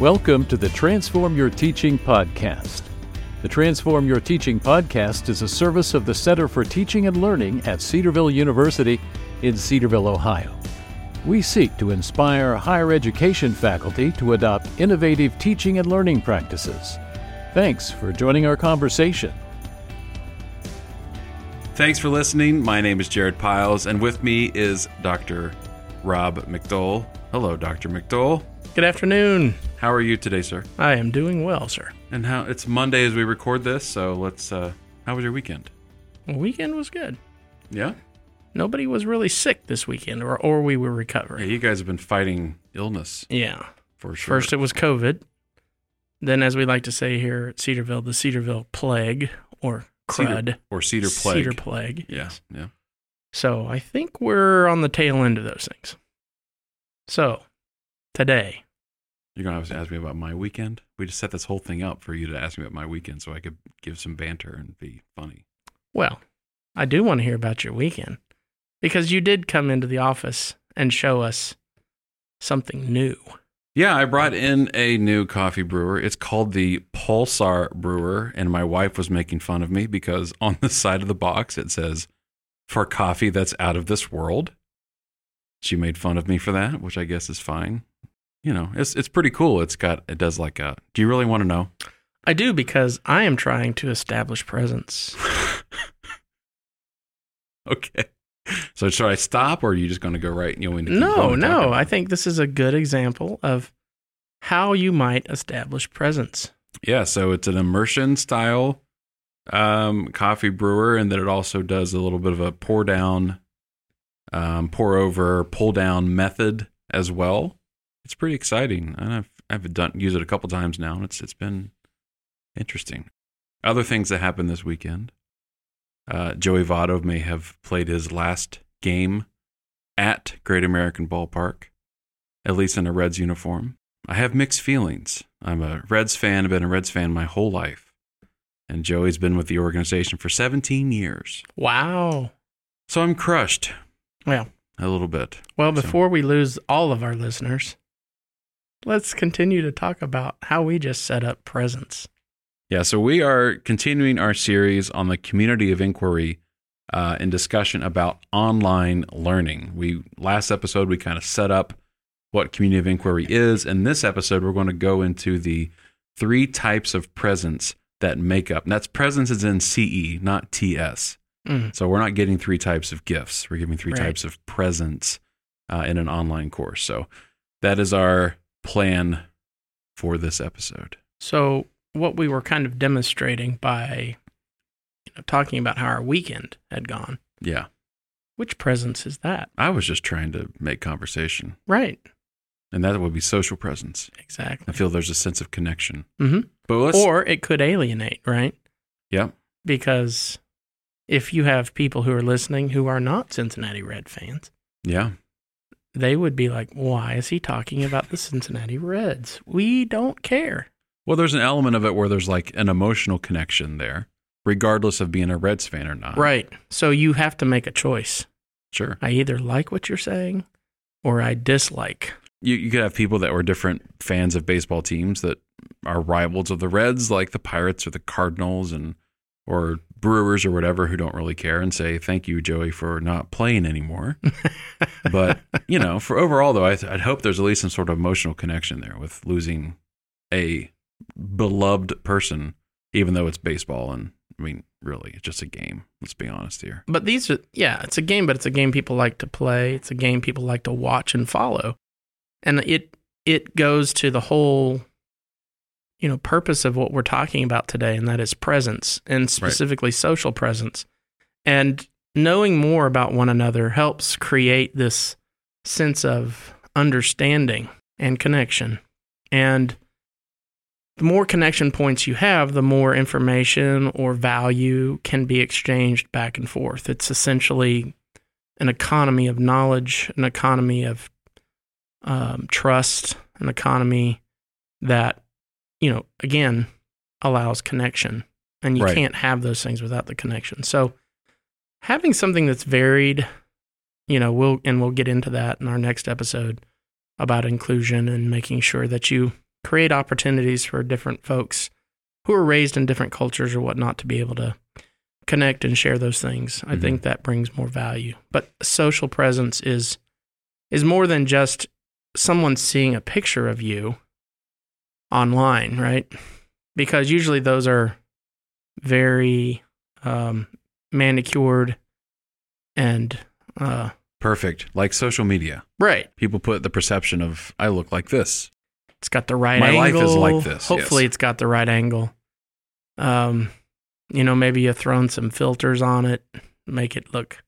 Welcome to the Transform Your Teaching podcast. The Transform Your Teaching podcast is a service of the Center for Teaching and Learning at Cedarville University in Cedarville, Ohio. We seek to inspire higher education faculty to adopt innovative teaching and learning practices. Thanks for joining our conversation. Thanks for listening. My name is Jared Pyles, and with me is Dr. Rob McDole. Hello, Dr. McDole. Good afternoon. How are you today, sir? I am doing well, sir. And how it's Monday as we record this, so let's uh how was your weekend? weekend was good. Yeah? Nobody was really sick this weekend or or we were Yeah, recovering. you guys have been fighting illness Yeah. for sure. First it was COVID. Then as we like to say here at Cedarville, the Cedarville plague or crud. Cedar, or Cedar Plague. Cedar plague. Yeah, yeah. So I think we're on the tail end of those things. So today, You're gonna have to ask me about my weekend. We just set this whole thing up for you to ask me about my weekend so I could give some banter and be funny. well, I do want to hear about your weekend because you did come into the office and show us something new. Yeah, I brought in a new coffee brewer. It's called the Pulsar Brewer, and my wife was making fun of me because on the side of the box it says for coffee that's out of this world. She made fun of me for that, which I guess is fine. You know, it's it's pretty cool. It's got it does like a. Do you really want to know? I do because I am trying to establish presence. Okay. So should I stop, or are you just going to go right? You know, when No, no. I think this is a good example of how you might establish presence. Yeah, so it's an immersion style um, coffee brewer, and then it also does a little bit of a pour down, um, pour over, pull down method as well. It's pretty exciting, and I've I've done used it a couple times now, and it's it's been interesting. Other things that happened this weekend. Uh, Joey Votto may have played his last game at Great American Ballpark, at least in a Reds uniform. I have mixed feelings. I'm a Reds fan, I've been a Reds fan my whole life. And Joey's been with the organization for 17 years. Wow. So I'm crushed Well, a little bit. well, So- before we lose all of our listeners, let's continue to talk about how we just set up presence. Yeah, so we are continuing our series on the community of inquiry uh, and discussion about online learning. We last episode we kind of set up what community of inquiry is, and this episode we're going to go into the three types of presence that make up. And that's presence is in CE, not TS. Mm. So we're not getting three types of gifts. We're giving three Right. types of presence uh, in an online course. So that is our plan for this episode. So, what we were kind of demonstrating by you know, talking about how our weekend had gone, Yeah. which presence is that? I was just trying to make conversation, Right. and that would be social presence. Exactly. I feel there's a sense of connection. hmm But Or it could alienate, right? yeah, because if you have people who are listening who are not Cincinnati Red fans, yeah, they would be like, "Why is he talking about the Cincinnati Reds? We don't care." well, there's an element of it where there's like an emotional connection there, regardless of being a Reds fan or not. Right. So you have to make a choice. Sure. I either like what you're saying or I dislike. You you could have people that were different fans of baseball teams that are rivals of the Reds, like the Pirates or the Cardinals, and or Brewers or whatever, who don't really care and say thank you, Joey, for not playing anymore. but you know, for overall though, I I'd hope there's at least some sort of emotional connection there with losing a beloved person, even though it's baseball and I mean, really, it's just a game. Let's be honest here. But these are yeah, it's a game, but it's a game people like to play. It's a game people like to watch and follow. And it it goes to the whole you know, purpose of what we're talking about today and that is presence and specifically social presence. And knowing more about one another helps create this sense of understanding and connection. And the more connection points you have, the more information or value can be exchanged back and forth. It's essentially an economy of knowledge, an economy of um, trust, an economy that, you know, again, allows connection. And you Right. can't have those things without the connection. So having something that's varied, you know, we'll, and we'll get into that in our next episode about inclusion and making sure that you create opportunities for different folks who are raised in different cultures or whatnot to be able to connect and share those things. I Mhm. think that brings more value. But social presence is is more than just someone seeing a picture of you online, right? Because usually those are very um, manicured and uh, Perfect. Like social media. right. People put the perception of I look like this. It's got the right angle. My life is like this, Hopefully, yes. it's got the right angle. Um, you know, maybe you've thrown some filters on it, make it look,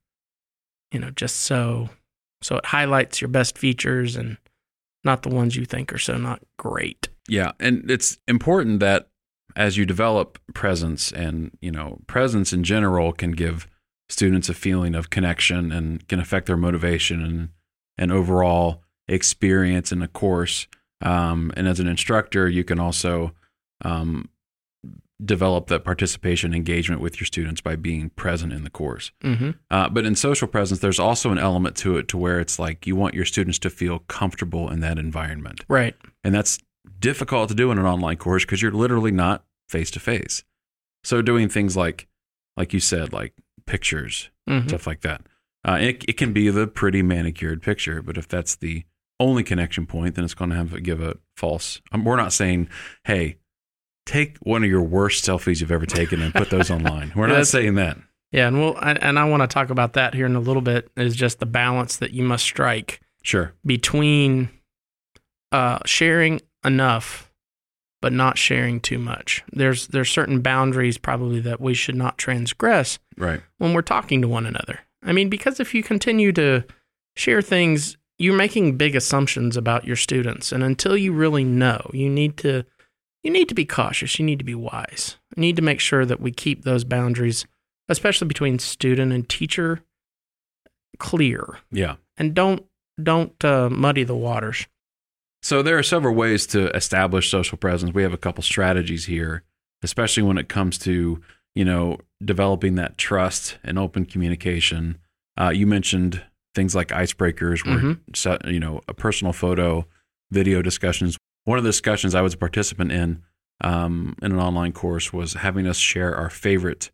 you know, just so so it highlights your best features and not the ones you think are so not great. Yeah, and it's important that as you develop presence and, you know, presence in general can give students a feeling of connection and can affect their motivation and and overall experience in the course. Um, and as an instructor, you can also um, develop that participation engagement with your students by being present in the course. Mm-hmm. Uh, but in social presence, there's also an element to it to where it's like you want your students to feel comfortable in that environment. Right. And that's difficult to do in an online course because you're literally not face to face. So doing things like, like you said, like pictures, Mhm. stuff like that. Uh, it, it can be the pretty manicured picture, but if that's the only connection point, then it's going to have give a false. Um, we're not saying, hey, take one of your worst selfies you've ever taken and put those online. We're not saying that. Yeah, and we'll and I want to talk about that here in a little bit. Is just the balance that you must strike Sure. between uh, sharing enough but not sharing too much. There's there's certain boundaries probably that we should not transgress Right. when we're talking to one another. I mean, because if you continue to share things, you're making big assumptions about your students, and until you really know, you need to you need to be cautious. You need to be wise. You need to make sure that we keep those boundaries, especially between student and teacher, clear, Yeah. and don't don't uh, muddy the waters. So there are several ways to establish social presence. We have a couple strategies here, especially when it comes to you know developing that trust and open communication. Uh, you mentioned things like icebreakers, where Mhm. you know a personal photo, video discussions. One of the discussions I was a participant in um, in an online course was having us share our favorite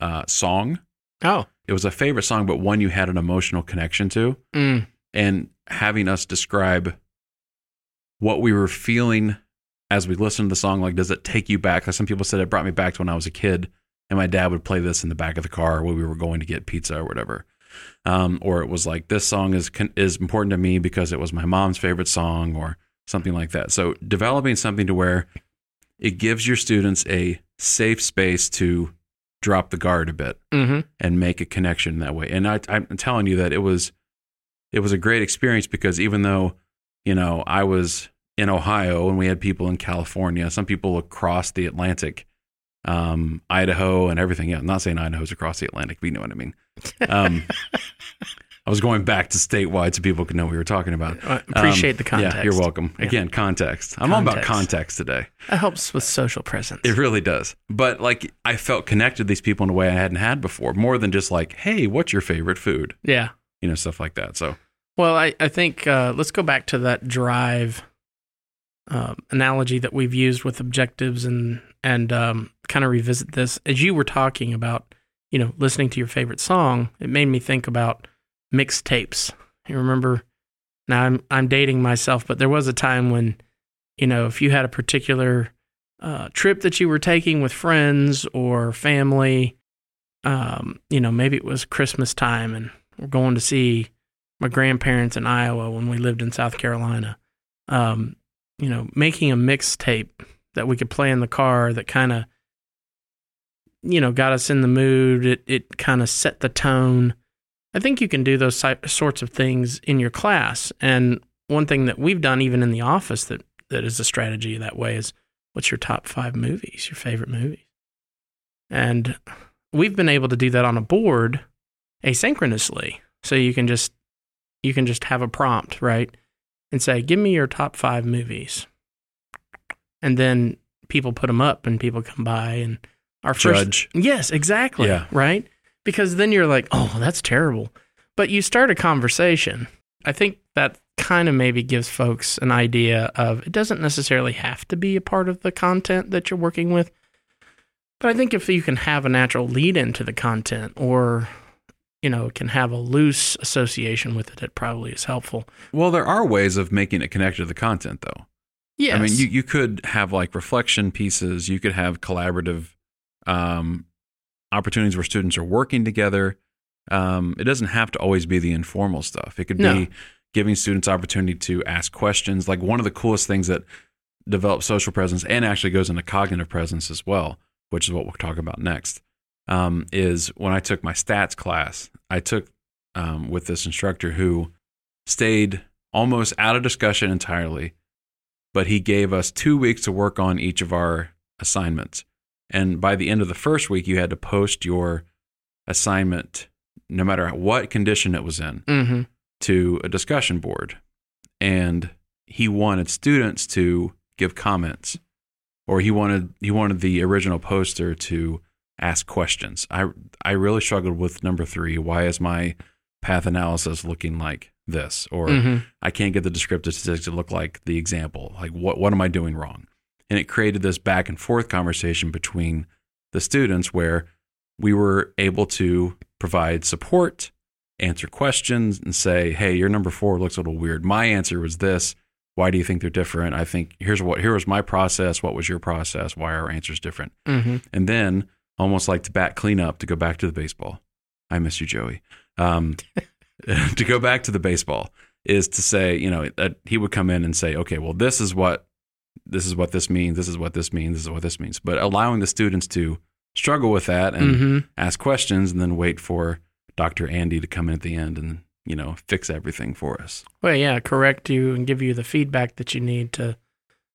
uh, song. Oh, It was a favorite song, but one you had an emotional connection to mm, and having us describe what we were feeling as we listened to the song. Like, does it take you back? Like some people said, it brought me back to when I was a kid, and my dad would play this in the back of the car when we were going to get pizza or whatever. Um, or it was like this song is is important to me because it was my mom's favorite song, or something like that. So developing something to where it gives your students a safe space to drop the guard a bit hmm and make a connection that way. And I, I'm telling you that it was it was a great experience because even though you know I was in Ohio and we had people in California, some people across the Atlantic, um, Idaho and everything. Yeah, I'm not saying Idaho's across the Atlantic, but you know what I mean. Um, I was going back to statewide so people could know what we were talking about. I appreciate Um, the context. Yeah, you're welcome. Yeah. Again, context. I'm all about Context. today. That helps with social presence. It really does. But like I felt connected to these people in a way I hadn't had before, more than just like, hey, what's your favorite food? yeah. You know, stuff like that. So Well, I, I think uh, let's go back to that drive um, analogy that we've used with objectives and and um, kind of revisit this. As you were talking about, you know, listening to your favorite song, it made me think about mixtapes. You remember? Now I'm I'm dating myself, but there was a time when, you know, if you had a particular uh, trip that you were taking with friends or family, um, you know, maybe it was Christmas time and we're going to see my grandparents in Iowa when we lived in South Carolina. Um, you know, making a mixtape that we could play in the car that kind of, you know, got us in the mood. It it kind of set the tone. I think you can do those sorts of things in your class. And one thing that we've done, even in the office, that that is a strategy that way is, what's your top five movies, your favorite movies, and we've been able to do that on a board asynchronously. So you can just you can just have a prompt, right? And say, "Give me your top 5 movies." And then people put them up and people come by and our first. Yes, exactly, Yeah. right? Because then you're like, "Oh, that's terrible." But you start a conversation. I think that kind of maybe gives folks an idea of it doesn't necessarily have to be a part of the content that you're working with. But I think if you can have a natural lead into the content or you know, can have a loose association with it, it probably is helpful. Well, there are ways of making it connected to the content though. Yes. I mean, you, you could have like reflection pieces, you could have collaborative um, opportunities where students are working together. Um, it doesn't have to always be the informal stuff. It could No. be giving students opportunity to ask questions. Like one of the coolest things that develops social presence and actually goes into cognitive presence as well, which is what we'll talk about next, um, is when I took my stats class, I took um, with this instructor who stayed almost out of discussion entirely, but he gave us two weeks to work on each of our assignments. And by the end of the first week, you had to post your assignment, no matter what condition it was in, hmm to a discussion board. And he wanted students to give comments, or he wanted he wanted the original poster to ask questions. I I really struggled with number three. Why is my path analysis looking like this? Or hmm I can't get the descriptive statistics to look like the example. Like what what am I doing wrong? And it created this back and forth conversation between the students where we were able to provide support, answer questions, and say, "Hey, your number four looks a little weird. My answer was this. Why do you think they're different? I think here's what here was my process. What was your process? Why are our answers different?" hmm And then, almost like to back cleanup, to go back to the baseball. I miss you, Joey. Um, to go back to the baseball is to say, you know, that he would come in and say, okay, well, this is what this is what this means. This is what this means. This is what this means. But allowing the students to struggle with that and hmm ask questions, and then wait for Dr. Andy to come in at the end and you know fix everything for us. Well, yeah, correct you and give you the feedback that you need to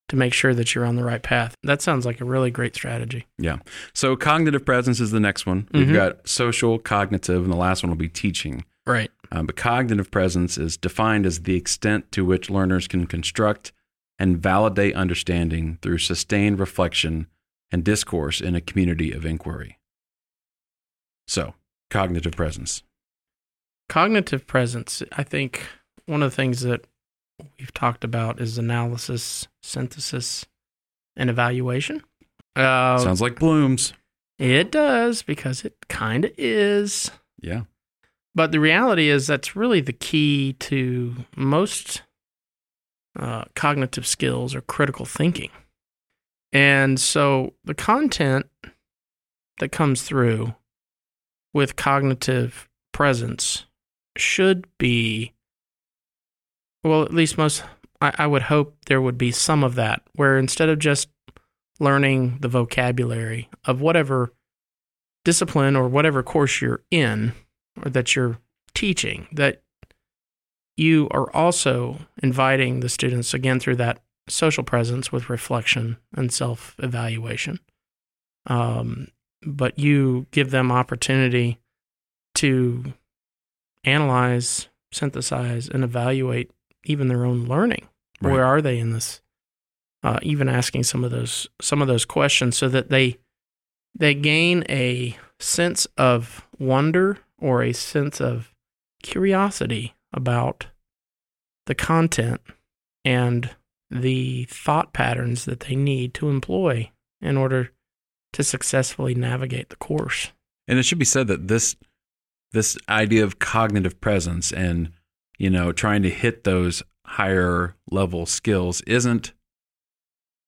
to make sure that you're on the right path. That sounds like a really great strategy. Yeah. So cognitive presence is the next one. We've Mhm. got social, cognitive, and the last one will be teaching. Right. Um, but cognitive presence is defined as the extent to which learners can construct and validate understanding through sustained reflection and discourse in a community of inquiry. So, cognitive presence. Cognitive presence, I think one of the things that we've talked about is analysis, synthesis, and evaluation. Uh, Sounds like Bloom's. it does because it kind of is. Yeah. But the reality is that's really the key to most uh, cognitive skills or critical thinking. And so the content that comes through with cognitive presence should be, well, at least most, I, I would hope there would be some of that, where instead of just learning the vocabulary of whatever discipline or whatever course you're in, or that you're teaching that you are also inviting the students again through that social presence with reflection and self evaluation um, but you give them opportunity to analyze synthesize and evaluate even their own learning Right. where are they in this uh, even asking some of those some of those questions so that they they gain a sense of wonder or a sense of curiosity about the content and the thought patterns that they need to employ in order to successfully navigate the course. And it should be said that this this idea of cognitive presence and you know trying to hit those higher level skills isn't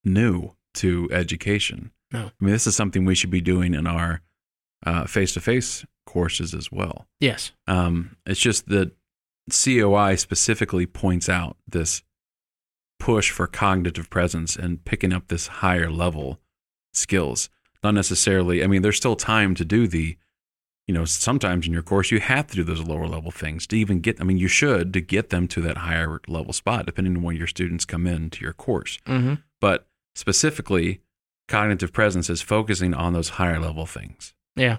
new to education. No. I mean this is something we should be doing in our face to face courses as well. Yes. Um, it's just that COI specifically points out this push for cognitive presence and picking up this higher level skills. Not necessarily, I mean, there's still time to do the, you know, sometimes in your course, you have to do those lower level things to even get, I mean, you should to get them to that higher level spot, depending on when your students come into your course. Mm-hmm. But specifically, cognitive presence is focusing on those higher level things. Yeah.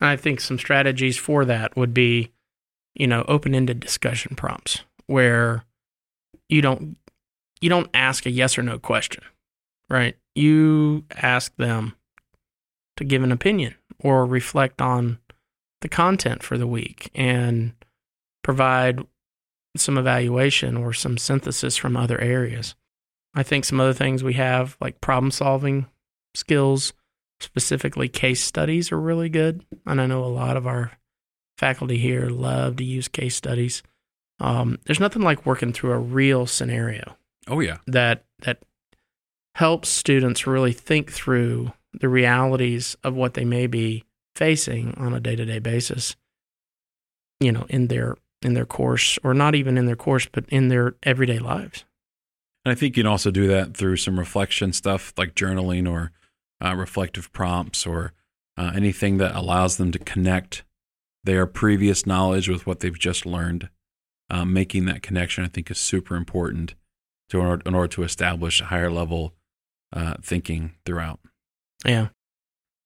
And I think some strategies for that would be, you know, open-ended discussion prompts where you don't you don't ask a yes or no question, right? You ask them to give an opinion or reflect on the content for the week and provide some evaluation or some synthesis from other areas. I think some other things we have, like problem solving skills, specifically case studies, are really good. And I know a lot of our faculty here love to use case studies. Um, there's nothing like working through a real scenario Oh yeah. that that helps students really think through the realities of what they may be facing on a day-to-day basis you know in their in their course or not even in their course but in their everyday lives And I think you can also do that through some reflection stuff like journaling or uh, reflective prompts or uh, anything that allows them to connect their previous knowledge with what they've just learned. Um, making that connection, I think, is super important to in order, in order to establish a higher level uh, thinking throughout. yeah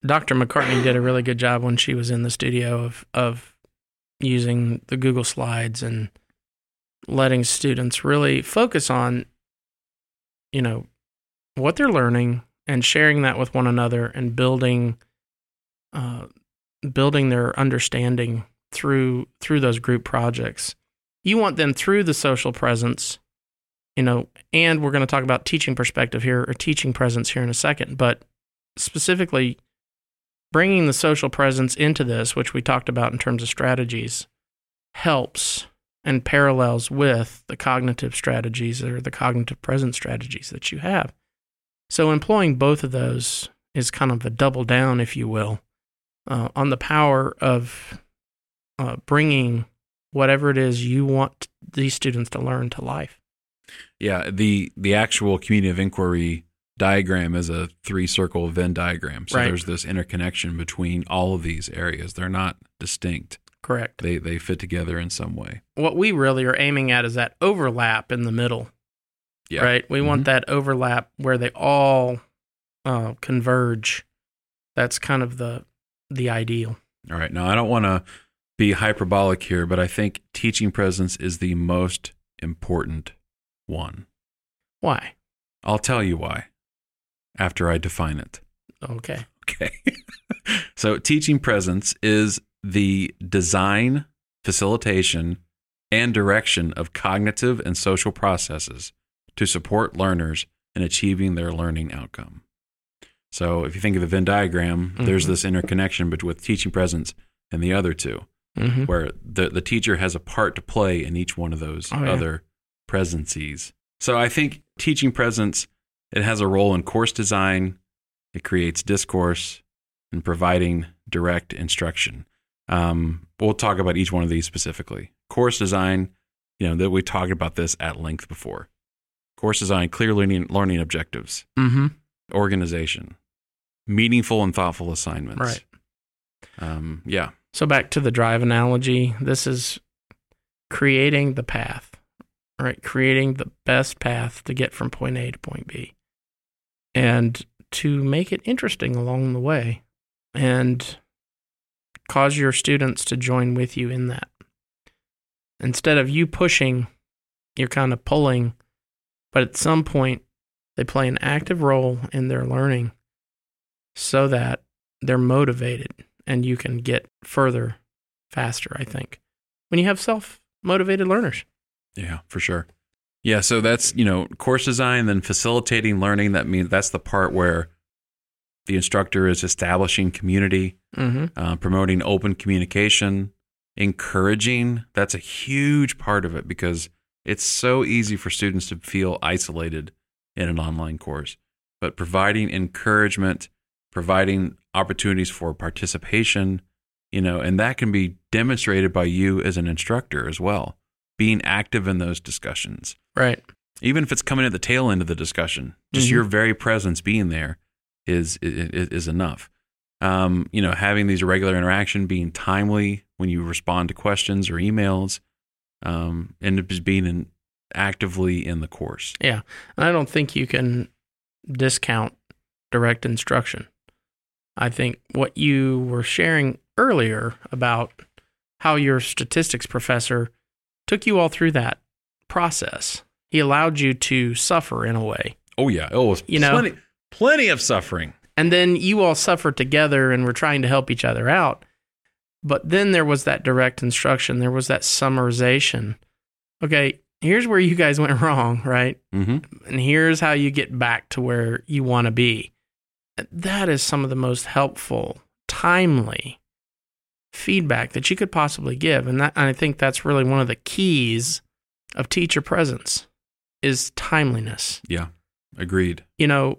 dr mccartney did a really good job when she was in the studio of of using the google slides and letting students really focus on you know what they're learning and sharing that with one another and building uh, building their understanding through through those group projects. You want them through the social presence you know and we're going to talk about teaching perspective here or teaching presence here in a second but specifically bringing the social presence into this which we talked about in terms of strategies helps and parallels with the cognitive strategies or the cognitive presence strategies that you have. So employing both of those is kind of a double down if you will uh, on the power of uh, bringing whatever it is you want these students to learn to life. Yeah, the the actual community of inquiry diagram is a three circle Venn diagram. So Right. there's this interconnection between all of these areas. They're not distinct. correct They they fit together in some way. what we really are aiming at is that overlap in the middle Yeah. right we want Mhm. that overlap where they all uh, converge that's kind of the the ideal All right. Now I don't want to be hyperbolic here, but I think teaching presence is the most important one. why I'll tell you why after I define it. okay Okay. so, teaching presence is the design, facilitation, and direction of cognitive and social processes to support learners in achieving their learning outcome. So, if you think of the Venn diagram, there's Mhm. this interconnection between with teaching presence and the other two, mm-hmm. where the, the teacher has a part to play in each one of those Oh, yeah. other presences. So, I think teaching presence it has a role in course design, it creates discourse, and providing direct instruction. Um, we'll talk about each one of these specifically. Course design, you know, that we talked about this at length before. Course design, clear learning, learning objectives, Mm-hmm. organization, meaningful and thoughtful assignments. Right. Um, yeah. So back to the drive analogy, this is creating the path, right? Creating the best path to get from point A to point B. And to make it interesting along the way and cause your students to join with you in that. Instead of you pushing, you're kind of pulling, but at some point they play an active role in their learning so that they're motivated and you can get further faster, I think, when you have self motivated learners. Yeah, for sure. Yeah, so that's, you know, course design, then facilitating learning. That means that's the part where the instructor is establishing community, Mm-hmm. uh, promoting open communication, encouraging. That's a huge part of it because it's so easy for students to feel isolated in an online course. But providing encouragement, providing opportunities for participation, you know, and that can be demonstrated by you as an instructor as well, being active in those discussions. Right. Even if it's coming at the tail end of the discussion, just Mhm. your very presence being there is is, is enough um, you know, having these regular interaction, being timely when you respond to questions or emails, um, and just being in, actively in the course. Yeah. And I don't think you can discount direct instruction. I think what you were sharing earlier about how your statistics professor took you all through that process. He allowed you to suffer in a way. Oh yeah, oh, You know- plenty, plenty of suffering. And then you all suffered together and were trying to help each other out. But then there was that direct instruction, there was that summarization okay, here's where you guys went wrong, right? Mm-hmm. And here's how you get back to where you want to be. That is some of the most helpful, timely feedback that you could possibly give. And that and I think that's really one of the keys of teacher presence is timeliness. Yeah. Agreed. You know,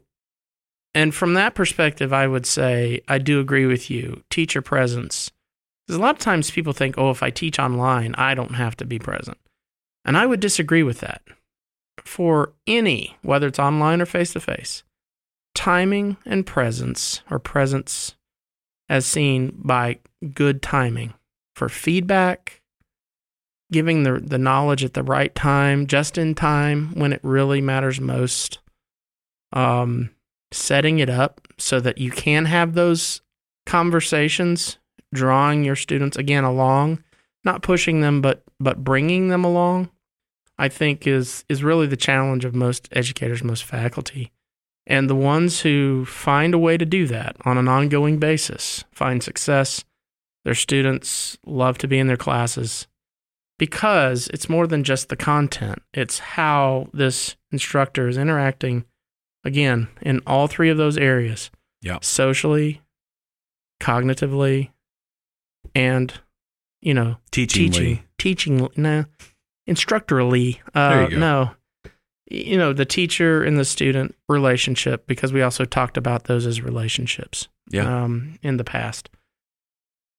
and from that perspective, I would say I do agree with you. Teacher presence. Because a lot of times people think, oh, if I teach online, I don't have to be present. And I would disagree with that. For any, whether it's online or face to face, timing and presence, or presence as seen by good timing for feedback, giving the, the knowledge at the right time, just in time when it really matters most, um, setting it up so that you can have those conversations, drawing your students again along, not pushing them, but but bringing them along. I think is is really the challenge of most educators, most faculty. And the ones who find a way to do that on an ongoing basis, find success, their students love to be in their classes because it's more than just the content. It's how this instructor is interacting again in all three of those areas. Yeah. Socially, cognitively, and you know, teaching teaching no instructorally uh There you go. no you know the teacher and the student relationship because we also talked about those as relationships Yeah. um in the past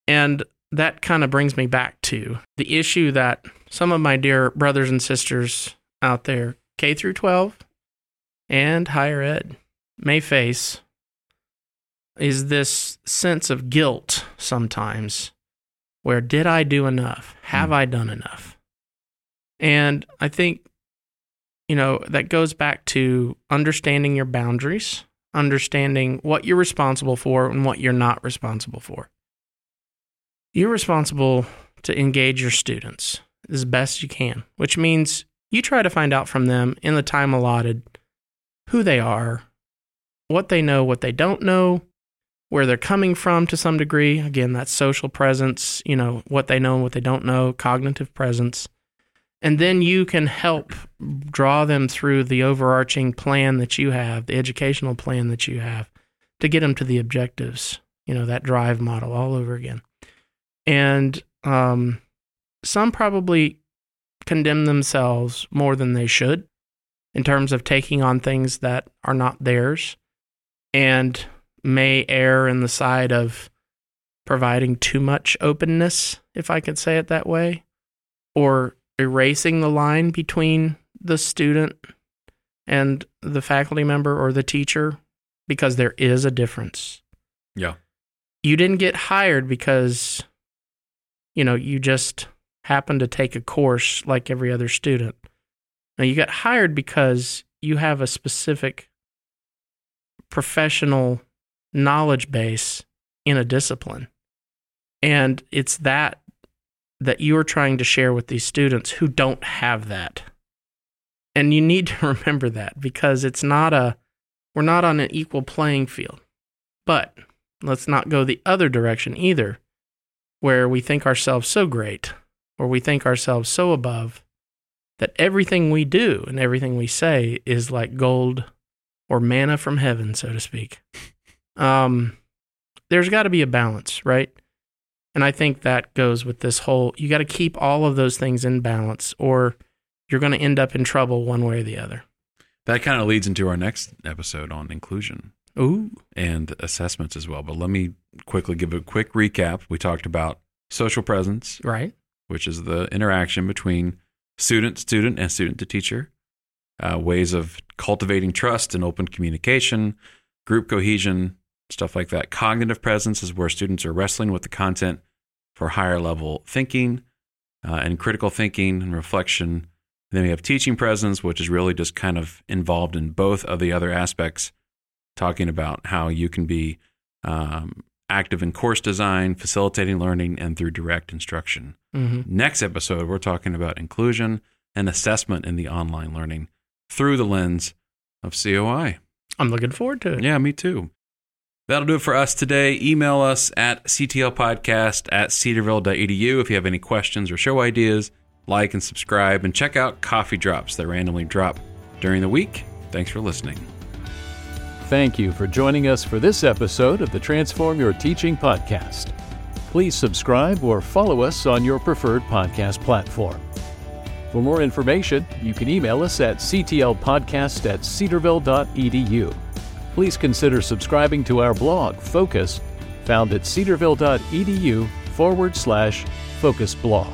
and that kind of brings me back to the issue that some of my dear brothers and sisters out there K through 12 and higher ed may face is this sense of guilt sometimes where did I do enough? Have Hmm. I done enough? And I think, you know, that goes back to understanding your boundaries, understanding what you're responsible for and what you're not responsible for. You're responsible to engage your students as best you can, which means you try to find out from them in the time allotted who they are, what they know, what they don't know, where they're coming from to some degree. Again, that social presence, you know, what they know and what they don't know, cognitive presence. And then you can help draw them through the overarching plan that you have, the educational plan that you have to get them to the objectives, you know, that drive model all over again. And um, some probably condemn themselves more than they should in terms of taking on things that are not theirs and may err in the side of providing too much openness, if I could say it that way, or erasing the line between the student and the faculty member or the teacher because there is a difference. Yeah. You didn't get hired because, you know, you just happen to take a course like every other student. Now, you got hired because you have a specific professional knowledge base in a discipline. And it's that that you're trying to share with these students who don't have that. And you need to remember that because it's not a we're not on an equal playing field. But let's not go the other direction either, where we think ourselves so great or we think ourselves so above that everything we do and everything we say is like gold or manna from heaven, so to speak. Um, there's got to be a balance, right? And I think that goes with this whole you got to keep all of those things in balance, or you're going to end up in trouble one way or the other. That kind of leads into our next episode on inclusion Ooh, and assessments as well. But let me quickly give a quick recap. We talked about social presence, right? which is the interaction between student, student, and student to teacher, uh, ways of cultivating trust and open communication, group cohesion, stuff like that. Cognitive presence is where students are wrestling with the content for higher level thinking uh, and critical thinking and reflection. And then we have teaching presence, which is really just kind of involved in both of the other aspects, talking about how you can be um, active in course design, facilitating learning, and through direct instruction. hmm Next episode, we're talking about inclusion and assessment in the online learning through the lens of COI. I'm looking forward to it. Yeah, me too. That'll do it for us today. Email us at ctlpodcast at cedarville.edu if you have any questions or show ideas. like and subscribe, and check out Coffee Drops that randomly drop during the week. Thanks for listening. Thank you for joining us for this episode of the Transform Your Teaching podcast. Please subscribe or follow us on your preferred podcast platform. For more information, you can email us at ctlpodcast at cedarville.edu. Please consider subscribing to our blog, Focus, found at cedarville.edu forward slash focus blog.